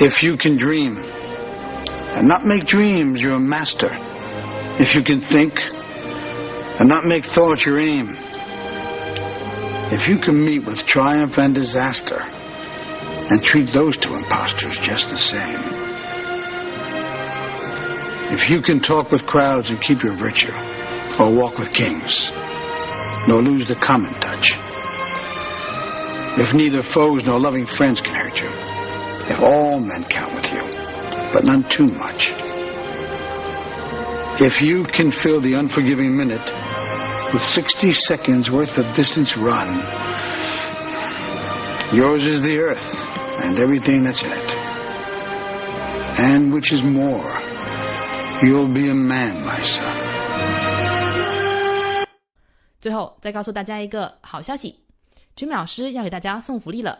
If you can dream and not make dreams your master. If you can think and not make thought your aim. If you can meet with triumph and disaster and treat those two impostors just the same. If you can talk with crowds and keep your virtue, or walk with kings, nor lose the common touch. If neither foes nor loving friends can hurt you, if all men count with you, but none too much. If you can fill the unforgiving minute with 60 seconds worth of distance run, yours is the earth and everything that's in it. And which is more, you'll be a man, my son. 最后再告诉大家一个好消息，Jimmy 老师要给大家送福利了。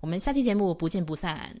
我们下期节目不见不散。